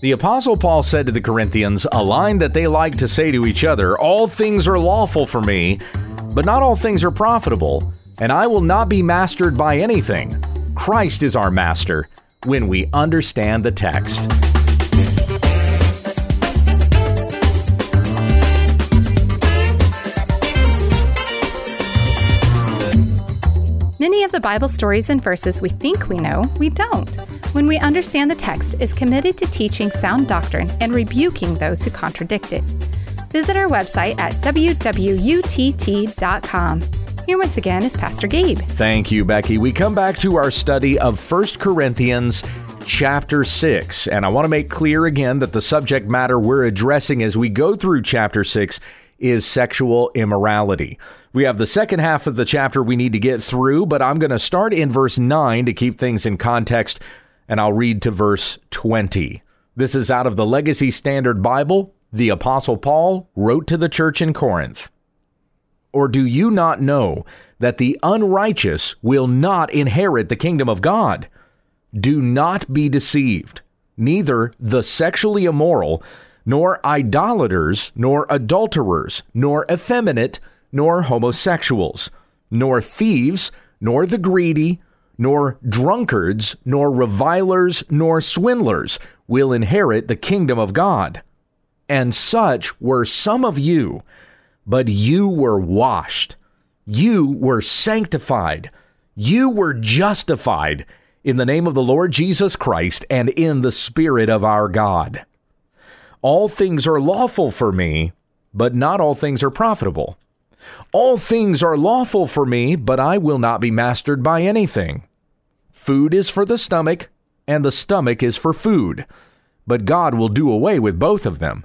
The Apostle Paul said to the Corinthians a line that they like to say to each other All things are lawful for me, but not all things are profitable, and I will not be mastered by anything. Christ is our master when we understand the text. Many of the Bible stories and verses we think we know, we don't. When we understand the text is committed to teaching sound doctrine and rebuking those who contradict it. Visit our website at wwutt.com. Here once again is Pastor Gabe. Thank you, Becky. We come back to our study of 1 Corinthians chapter 6. And I want to make clear again that the subject matter we're addressing as we go through chapter 6 is sexual immorality. We have the second half of the chapter we need to get through, but I'm going to start in verse 9 to keep things in context, and I'll read to verse 20. This is out of the Legacy Standard Bible. The Apostle Paul wrote to the church in Corinth. Or do you not know that the unrighteous will not inherit the kingdom of God? Do not be deceived. Neither the sexually immoral, nor idolaters, nor adulterers, nor effeminate, nor homosexuals, nor thieves, nor the greedy, nor drunkards, nor revilers, nor swindlers will inherit the kingdom of God. And such were some of you, but you were washed, you were sanctified, you were justified in the name of the Lord Jesus Christ and in the Spirit of our God. All things are lawful for me, but not all things are profitable. All things are lawful for me, but I will not be mastered by anything. Food is for the stomach, and the stomach is for food, but God will do away with both of them.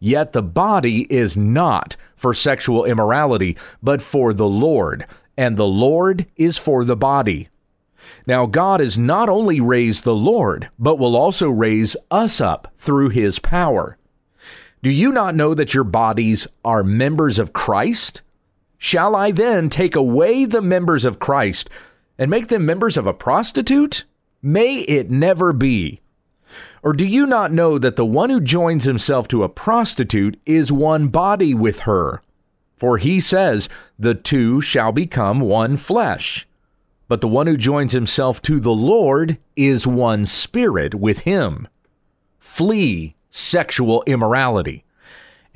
Yet the body is not for sexual immorality, but for the Lord, and the Lord is for the body. Now, God has not only raised the Lord, but will also raise us up through his power. Do you not know that your bodies are members of Christ? Shall I then take away the members of Christ and make them members of a prostitute? May it never be. Or do you not know that the one who joins himself to a prostitute is one body with her? For he says, The two shall become one flesh. But the one who joins himself to the Lord is one spirit with him. Flee sexual immorality.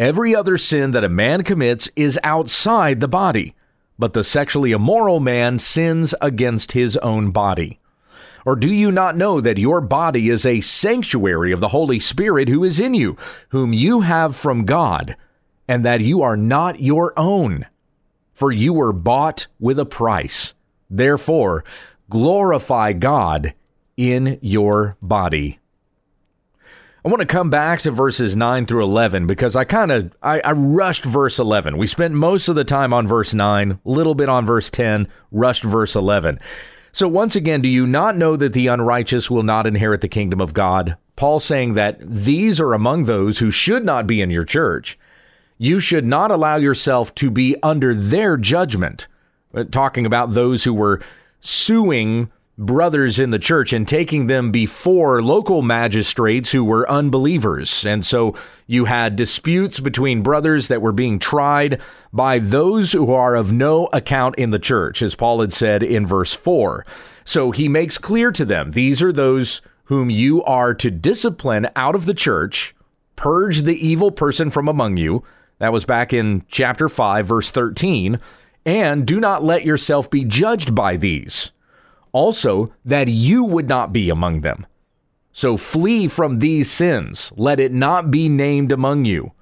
Every other sin that a man commits is outside the body, but the sexually immoral man sins against his own body. Or do you not know that your body is a sanctuary of the Holy Spirit who is in you, whom you have from God, and that you are not your own? For you were bought with a price. Therefore, glorify God in your body. I want to come back to verses 9 through 11 because I kind of I, I, rushed verse 11. We spent most of the time on verse 9, a little bit on verse 10, rushed verse 11. So once again, do you not know that the unrighteous will not inherit the kingdom of God? Paul saying that these are among those who should not be in your church. You should not allow yourself to be under their judgment. Uh, talking about those who were suing brothers in the church and taking them before local magistrates who were unbelievers. And so you had disputes between brothers that were being tried by those who are of no account in the church, as Paul had said in verse 4. So he makes clear to them these are those whom you are to discipline out of the church, purge the evil person from among you. That was back in chapter 5, verse 13. And do not let yourself be judged by these also that you would not be among them. So flee from these sins, let it not be named among you.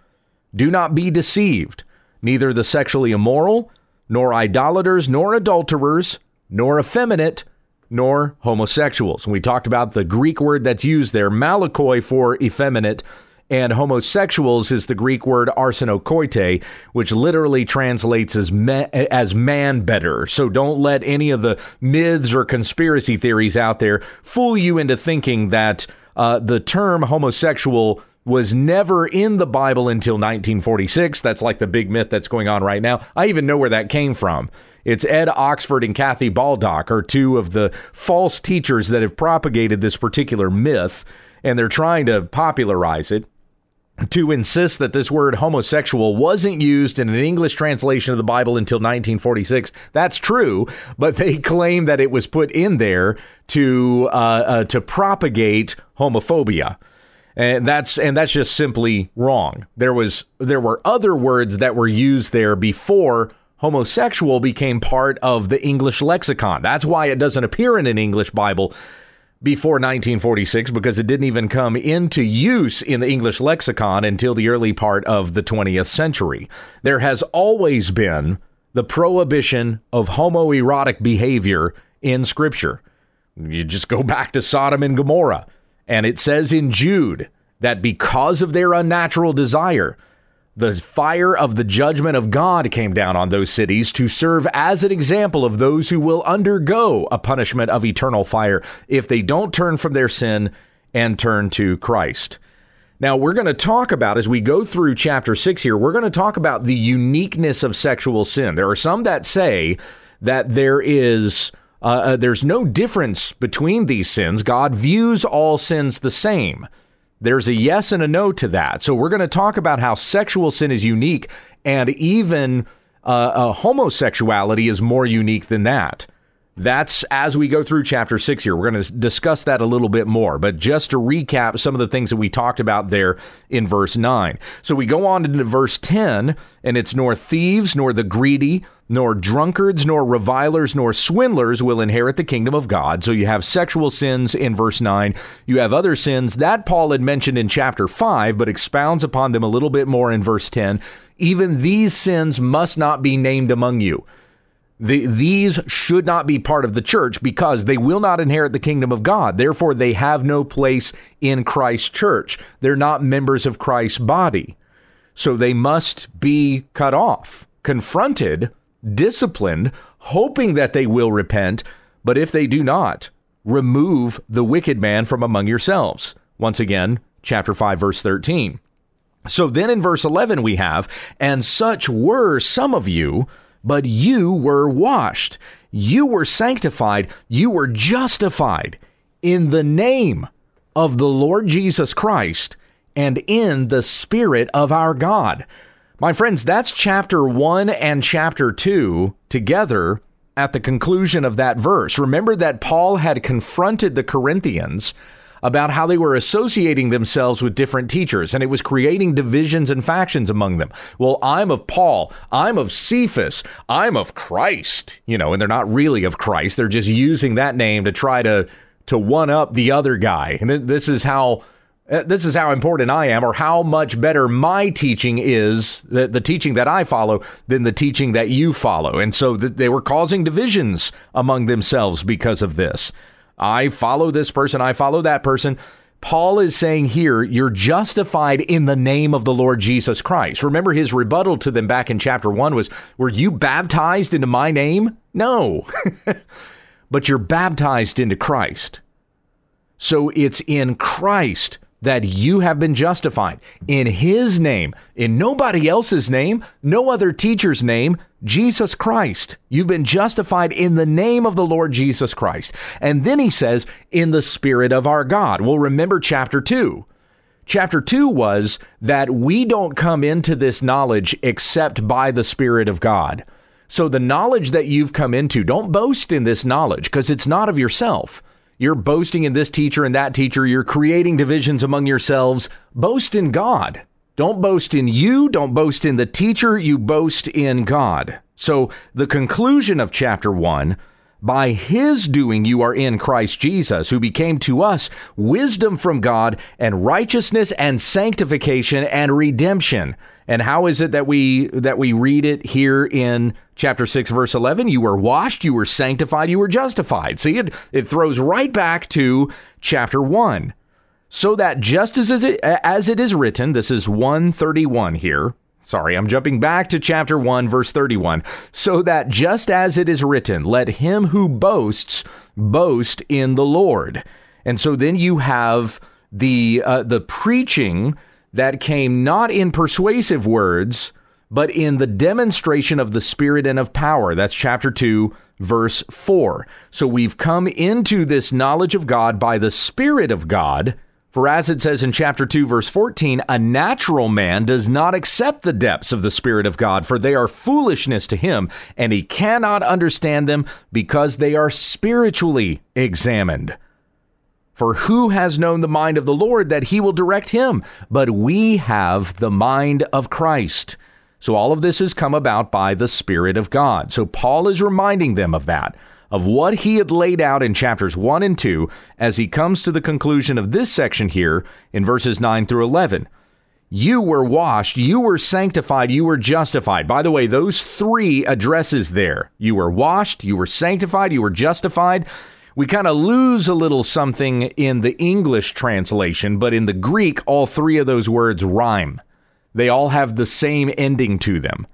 Do not be deceived, neither the sexually immoral, nor idolaters, nor adulterers, nor effeminate, nor homosexuals. And we talked about the Greek word that's used there, malakoi for effeminate, and homosexuals is the Greek word arsenokoitai, which literally translates as me- as man better. So don't let any of the myths or conspiracy theories out there fool you into thinking that uh, the term homosexual was never in the Bible until 1946. That's like the big myth that's going on right now. I even know where that came from. It's Ed Oxford and Kathy Baldock are two of the false teachers that have propagated this particular myth and they're trying to popularize it to insist that this word homosexual wasn't used in an English translation of the Bible until 1946. That's true, but they claim that it was put in there to uh, uh, to propagate homophobia. And that's and that's just simply wrong. There was there were other words that were used there before homosexual became part of the English lexicon. That's why it doesn't appear in an English Bible before 1946 because it didn't even come into use in the English lexicon until the early part of the 20th century. There has always been the prohibition of homoerotic behavior in Scripture. You just go back to Sodom and Gomorrah, and it says in Jude that because of their unnatural desire, the fire of the judgment of God came down on those cities to serve as an example of those who will undergo a punishment of eternal fire if they don't turn from their sin and turn to Christ. Now, we're going to talk about, as we go through chapter six here, we're going to talk about the uniqueness of sexual sin. There are some that say that there is. Uh, uh, there's no difference between these sins. God views all sins the same. There's a yes and a no to that. So we're going to talk about how sexual sin is unique and even uh, uh, homosexuality is more unique than that. That's as we go through chapter six here. We're going to discuss that a little bit more. But just to recap some of the things that we talked about there in verse 9. So we go on into verse 10, and it's nor thieves, nor the greedy, nor drunkards, nor revilers, nor swindlers will inherit the kingdom of God. So you have sexual sins in verse 9. You have other sins that Paul had mentioned in chapter 5, but expounds upon them a little bit more in verse 10. Even these sins must not be named among you. The, these should not be part of the church because they will not inherit the kingdom of God. Therefore, they have no place in Christ's church. They're not members of Christ's body. So they must be cut off, confronted, disciplined, hoping that they will repent. But if they do not, remove the wicked man from among yourselves. Once again, chapter 5, verse 13. So then in verse 11, we have, and such were some of you but you were washed, you were sanctified, you were justified in the name of the Lord Jesus Christ and in the Spirit of our God. My friends, that's chapter 1 and chapter 2 together at the conclusion of that verse. Remember that Paul had confronted the Corinthians about how they were associating themselves with different teachers and it was creating divisions and factions among them. Well, I'm of Paul, I'm of Cephas, I'm of Christ, you know, and they're not really of Christ. They're just using that name to try to to one up the other guy. And this is how Uh, this is how important I am, or how much better my teaching is, the, the teaching that I follow, than the teaching that you follow. And so th- they were causing divisions among themselves because of this. I follow this person, I follow that person. Paul is saying here, you're justified in the name of the Lord Jesus Christ. Remember his rebuttal to them back in chapter one was, Were you baptized into my name? No. but you're baptized into Christ. So it's in Christ that you have been justified in his name, in nobody else's name, no other teacher's name, Jesus Christ. You've been justified in the name of the Lord Jesus Christ. And then he says, in the spirit of our God. Well, remember chapter 2. Chapter 2 was that we don't come into this knowledge except by the Spirit of God. So the knowledge that you've come into, don't boast in this knowledge because it's not of yourself. You're boasting in this teacher and that teacher. You're creating divisions among yourselves. Boast in God. Don't boast in you. Don't boast in the teacher. You boast in God. So, the conclusion of chapter one by his doing, you are in Christ Jesus, who became to us wisdom from God and righteousness and sanctification and redemption. And how is it that we that we read it here in chapter 6 verse 11? You were washed, you were sanctified, you were justified. See it it throws right back to chapter 1. So that just as it, as it is written, this is 131 here. Sorry, I'm jumping back to chapter 1 verse 31. So that just as it is written, let him who boasts boast in the Lord. And so then you have the uh, the preaching that came not in persuasive words, but in the demonstration of the Spirit and of power. That's chapter 2, verse 4. So we've come into this knowledge of God by the Spirit of God, For as it says in chapter 2, verse 14, a natural man does not accept the depths of the Spirit of God, for they are foolishness to him, and he cannot understand them because they are spiritually examined. For who has known the mind of the Lord that he will direct him? But we have the mind of Christ. So all of this has come about by the Spirit of God. So Paul is reminding them of that of what he had laid out in chapters 1 and 2 as he comes to the conclusion of this section here in verses 9 through 11. You were washed, you were sanctified, you were justified. By the way, those three addresses there you were washed, you were sanctified, you were justified. We kind of lose a little something in the English translation, but in the Greek, all three of those words rhyme. They all have the same ending to them.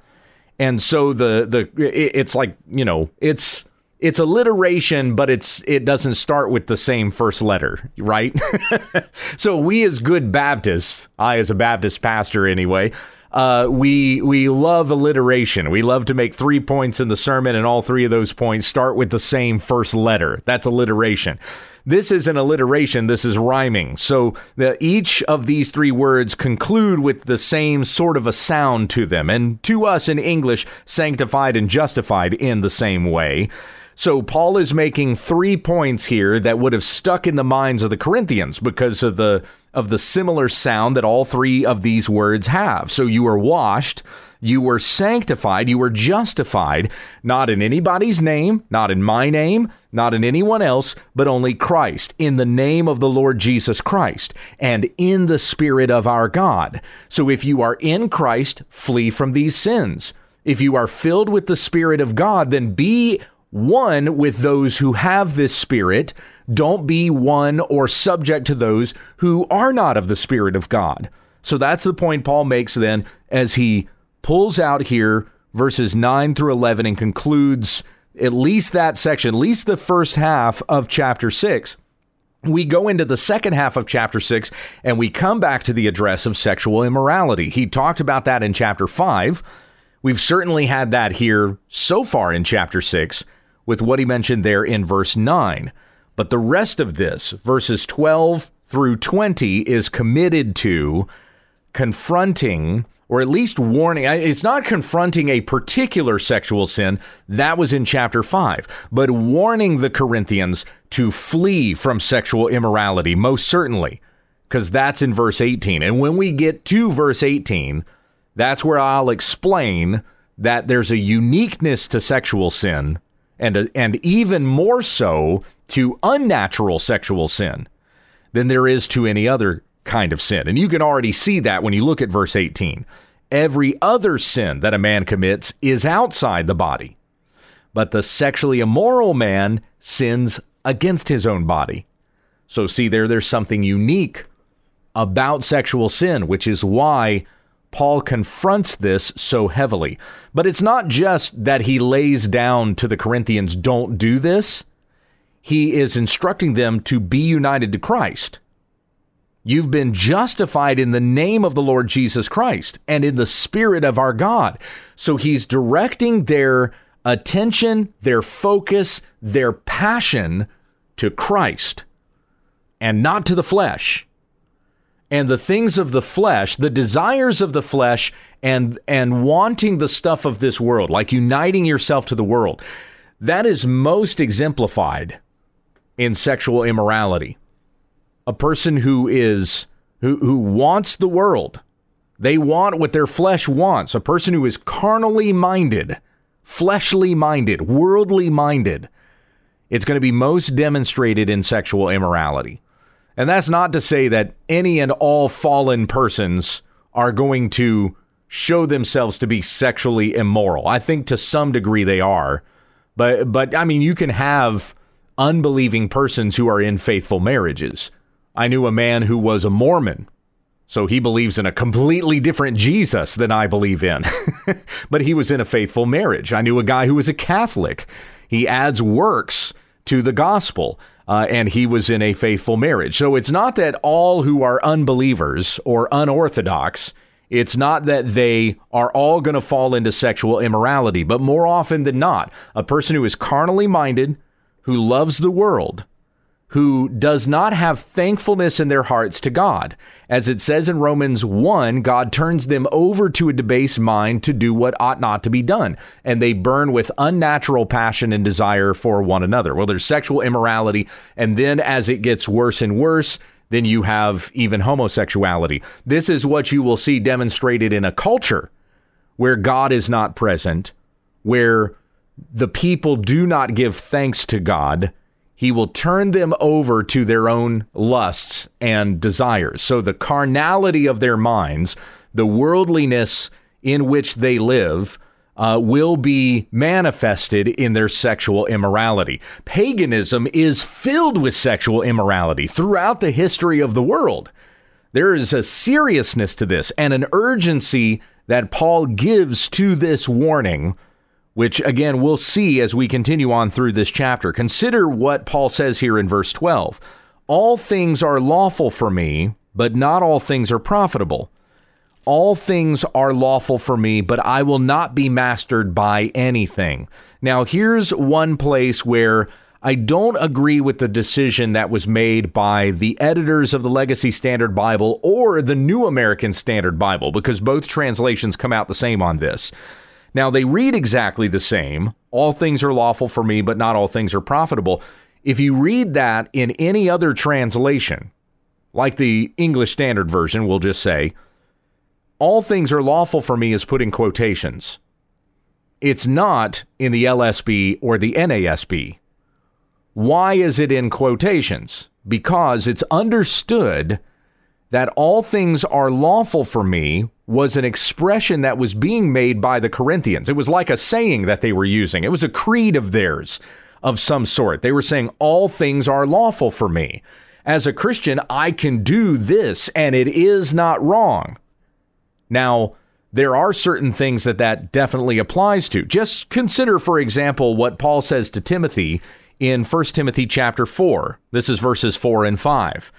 And so the the it's like, you know, it's it's alliteration, but it's it doesn't start with the same first letter, right? so we as good Baptists, I as a Baptist pastor anyway, uh, we we love alliteration. We love to make three points in the sermon, and all three of those points start with the same first letter. That's alliteration. This is an alliteration. This is rhyming. So the, each of these three words conclude with the same sort of a sound to them, and to us in English, sanctified and justified in the same way. So Paul is making three points here that would have stuck in the minds of the Corinthians because of the of the similar sound that all three of these words have. So you were washed, you were sanctified, you were justified, not in anybody's name, not in my name, not in anyone else, but only Christ, in the name of the Lord Jesus Christ, and in the Spirit of our God. So if you are in Christ, flee from these sins. If you are filled with the Spirit of God, then be one with those who have this spirit. Don't be one or subject to those who are not of the spirit of God. So that's the point Paul makes then as he pulls out here verses 9 through 11 and concludes at least that section, at least the first half of chapter 6 we go into the second half of chapter 6 and we come back to the address of sexual immorality. He talked about that in chapter 5. We've certainly had that here so far in chapter 6 with what he mentioned there in verse 9. But the rest of this, verses 12 through 20, is committed to confronting or at least warning. It's not confronting a particular sexual sin, that was in chapter 5, but warning the Corinthians to flee from sexual immorality, most certainly, because that's in verse 18. And when we get to verse 18, that's where I'll explain that there's a uniqueness to sexual sin and, and even more so to unnatural sexual sin than there is to any other kind of sin. And you can already see that when you look at verse 18. Every other sin that a man commits is outside the body, but the sexually immoral man sins against his own body. So, see there, there's something unique about sexual sin, which is why Paul confronts this so heavily. But it's not just that he lays down to the Corinthians, don't do this. He is instructing them to be united to Christ. You've been justified in the name of the Lord Jesus Christ and in the Spirit of our God. So he's directing their attention, their focus, their passion to Christ and not to the flesh and the things of the flesh, the desires of the flesh and and wanting the stuff of this world, like uniting yourself to the world. That is most exemplified in sexual immorality. A person who is who who wants the world. They want what their flesh wants. A person who is carnally minded, fleshly minded, worldly minded. It's going to be most demonstrated in sexual immorality. And that's not to say that any and all fallen persons are going to show themselves to be sexually immoral. I think to some degree they are. But but I mean you can have unbelieving persons who are in faithful marriages. I knew a man who was a Mormon. So he believes in a completely different Jesus than I believe in. but he was in a faithful marriage. I knew a guy who was a Catholic. He adds works to the gospel uh, and he was in a faithful marriage. So it's not that all who are unbelievers or unorthodox, it's not that they are all going to fall into sexual immorality, but more often than not, a person who is carnally minded, who loves the world, who does not have thankfulness in their hearts to God. As it says in Romans 1, God turns them over to a debased mind to do what ought not to be done, and they burn with unnatural passion and desire for one another. Well, there's sexual immorality, and then as it gets worse and worse, then you have even homosexuality. This is what you will see demonstrated in a culture where God is not present, where the people do not give thanks to God he will turn them over to their own lusts and desires. So the carnality of their minds, the worldliness in which they live, uh, will be manifested in their sexual immorality. Paganism is filled with sexual immorality throughout the history of the world. There is a seriousness to this and an urgency that Paul gives to this warning which again we'll see as we continue on through this chapter. Consider what Paul says here in verse 12 All things are lawful for me, but not all things are profitable. All things are lawful for me, but I will not be mastered by anything. Now, here's one place where I don't agree with the decision that was made by the editors of the Legacy Standard Bible or the New American Standard Bible, because both translations come out the same on this. Now, they read exactly the same. All things are lawful for me, but not all things are profitable. If you read that in any other translation, like the English Standard Version, we'll just say, all things are lawful for me is put in quotations. It's not in the LSB or the NASB. Why is it in quotations? Because it's understood that all things are lawful for me was an expression that was being made by the Corinthians. It was like a saying that they were using, it was a creed of theirs of some sort. They were saying, All things are lawful for me. As a Christian, I can do this, and it is not wrong. Now, there are certain things that that definitely applies to. Just consider, for example, what Paul says to Timothy in 1 Timothy chapter 4. This is verses 4 and 5.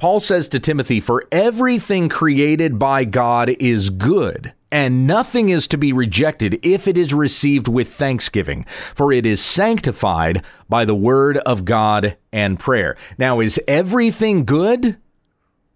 Paul says to Timothy, For everything created by God is good, and nothing is to be rejected if it is received with thanksgiving, for it is sanctified by the word of God and prayer. Now, is everything good?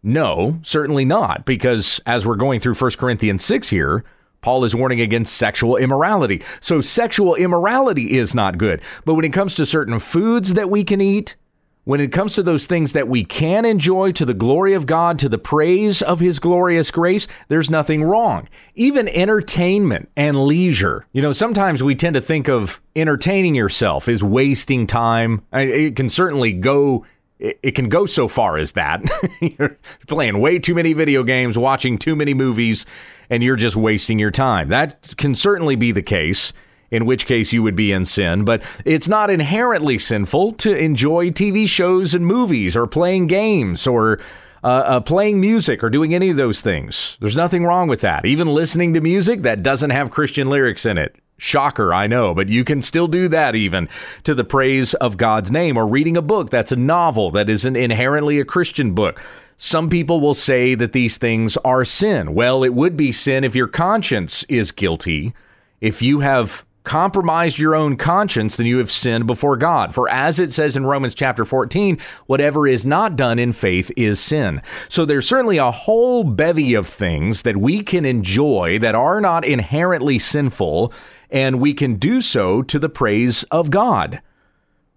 No, certainly not, because as we're going through 1 Corinthians 6 here, Paul is warning against sexual immorality. So, sexual immorality is not good. But when it comes to certain foods that we can eat, when it comes to those things that we can enjoy to the glory of God, to the praise of His glorious grace, there's nothing wrong. Even entertainment and leisure. You know, sometimes we tend to think of entertaining yourself as wasting time. It can certainly go. It can go so far as that. you're playing way too many video games, watching too many movies, and you're just wasting your time. That can certainly be the case in which case you would be in sin. But it's not inherently sinful to enjoy TV shows and movies or playing games or uh, uh, playing music or doing any of those things. There's nothing wrong with that. Even listening to music that doesn't have Christian lyrics in it. Shocker, I know, but you can still do that even to the praise of God's name or reading a book that's a novel that isn't inherently a Christian book. Some people will say that these things are sin. Well, it would be sin if your conscience is guilty. If you have compromised your own conscience, then you have sinned before God. For as it says in Romans chapter 14, whatever is not done in faith is sin. So there's certainly a whole bevy of things that we can enjoy that are not inherently sinful, and we can do so to the praise of God.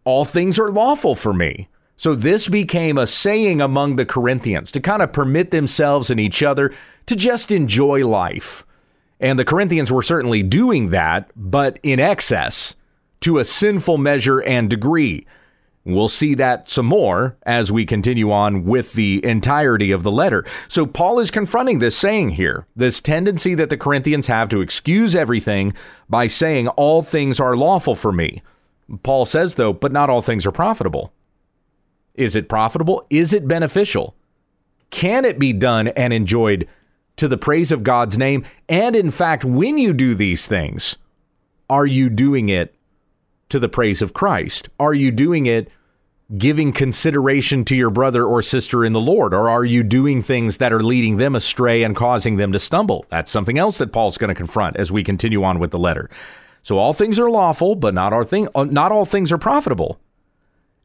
All things are lawful for me. So this became a saying among the Corinthians to kind of permit themselves and each other to just enjoy life. And the Corinthians were certainly doing that, but in excess to a sinful measure and degree. We'll see that some more as we continue on with the entirety of the letter. So, Paul is confronting this saying here, this tendency that the Corinthians have to excuse everything by saying, All things are lawful for me. Paul says, though, but not all things are profitable. Is it profitable? Is it beneficial? Can it be done and enjoyed to the praise of God's name. And in fact, when you do these things, are you doing it to the praise of Christ? Are you doing it giving consideration to your brother or sister in the Lord? Or are you doing things that are leading them astray and causing them to stumble? That's something else that Paul's going to confront as we continue on with the letter. So all things are lawful, but not all, thing, uh, not all things are profitable.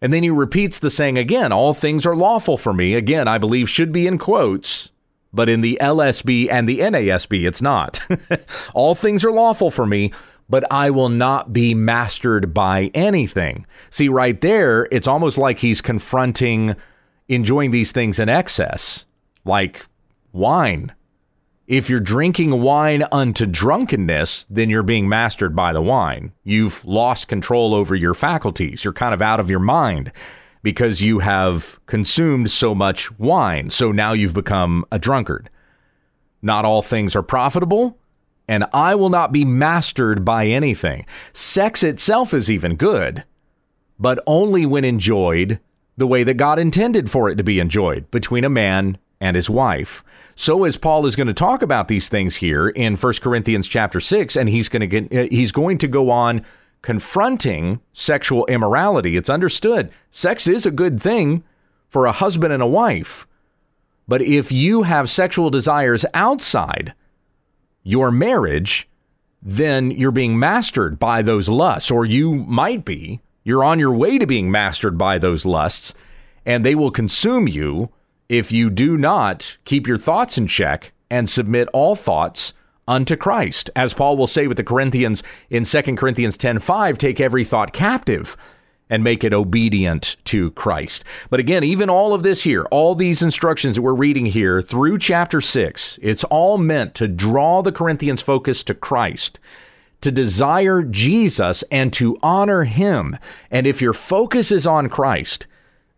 And then he repeats the saying again all things are lawful for me. Again, I believe should be in quotes, but in the LSB and the NASB, it's not. all things are lawful for me, but I will not be mastered by anything. See, right there, it's almost like he's confronting enjoying these things in excess, like wine. If you're drinking wine unto drunkenness, then you're being mastered by the wine. You've lost control over your faculties. You're kind of out of your mind because you have consumed so much wine. So now you've become a drunkard. Not all things are profitable, and I will not be mastered by anything. Sex itself is even good, but only when enjoyed the way that God intended for it to be enjoyed between a man and his wife. So as Paul is going to talk about these things here in 1 Corinthians chapter 6 and he's going to get uh, he's going to go on confronting sexual immorality. It's understood sex is a good thing for a husband and a wife. But if you have sexual desires outside your marriage, then you're being mastered by those lusts, or you might be. You're on your way to being mastered by those lusts, and they will consume you if you do not keep your thoughts in check and submit all thoughts unto Christ. As Paul will say with the Corinthians in 2 Corinthians 10:5, take every thought captive and make it obedient to Christ. But again, even all of this here, all these instructions that we're reading here through chapter 6, it's all meant to draw the Corinthians focus to Christ to desire Jesus and to honor him. And if your focus is on Christ,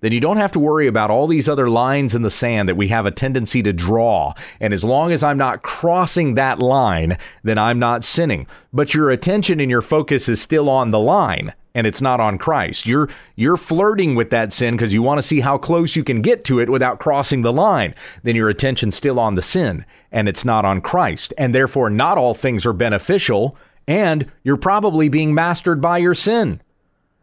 then you don't have to worry about all these other lines in the sand that we have a tendency to draw. And as long as I'm not crossing that line, then I'm not sinning. But your attention and your focus is still on the line and it's not on Christ. You're you're flirting with that sin because you want to see how close you can get to it without crossing the line. Then your attention's still on the sin and it's not on Christ. And therefore not all things are beneficial and you're probably being mastered by your sin.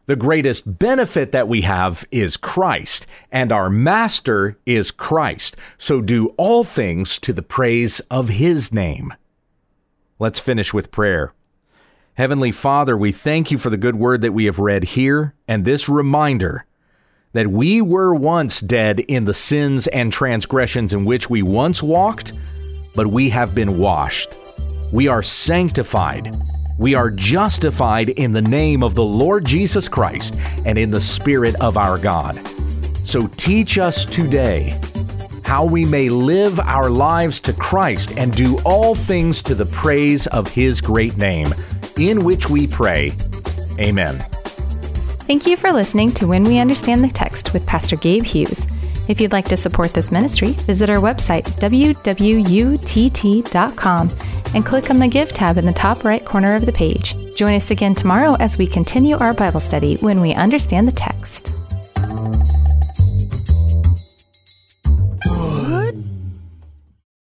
The greatest benefit that we have is Christ, and our master is Christ. So do all things to the praise of his name. Let's finish with prayer. Heavenly Father, we thank you for the good word that we have read here and this reminder that we were once dead in the sins and transgressions in which we once walked, but we have been washed. We are sanctified we are justified in the name of the Lord Jesus Christ and in the Spirit of our God. So teach us today how we may live our lives to Christ and do all things to the praise of His great name, in which we pray. Amen. Thank you for listening to When We Understand the Text with Pastor Gabe Hughes. If you'd like to support this ministry, visit our website, wwutt.com and click on the Give tab in the top right corner of the page. Join us again tomorrow as we continue our Bible study when we understand the text.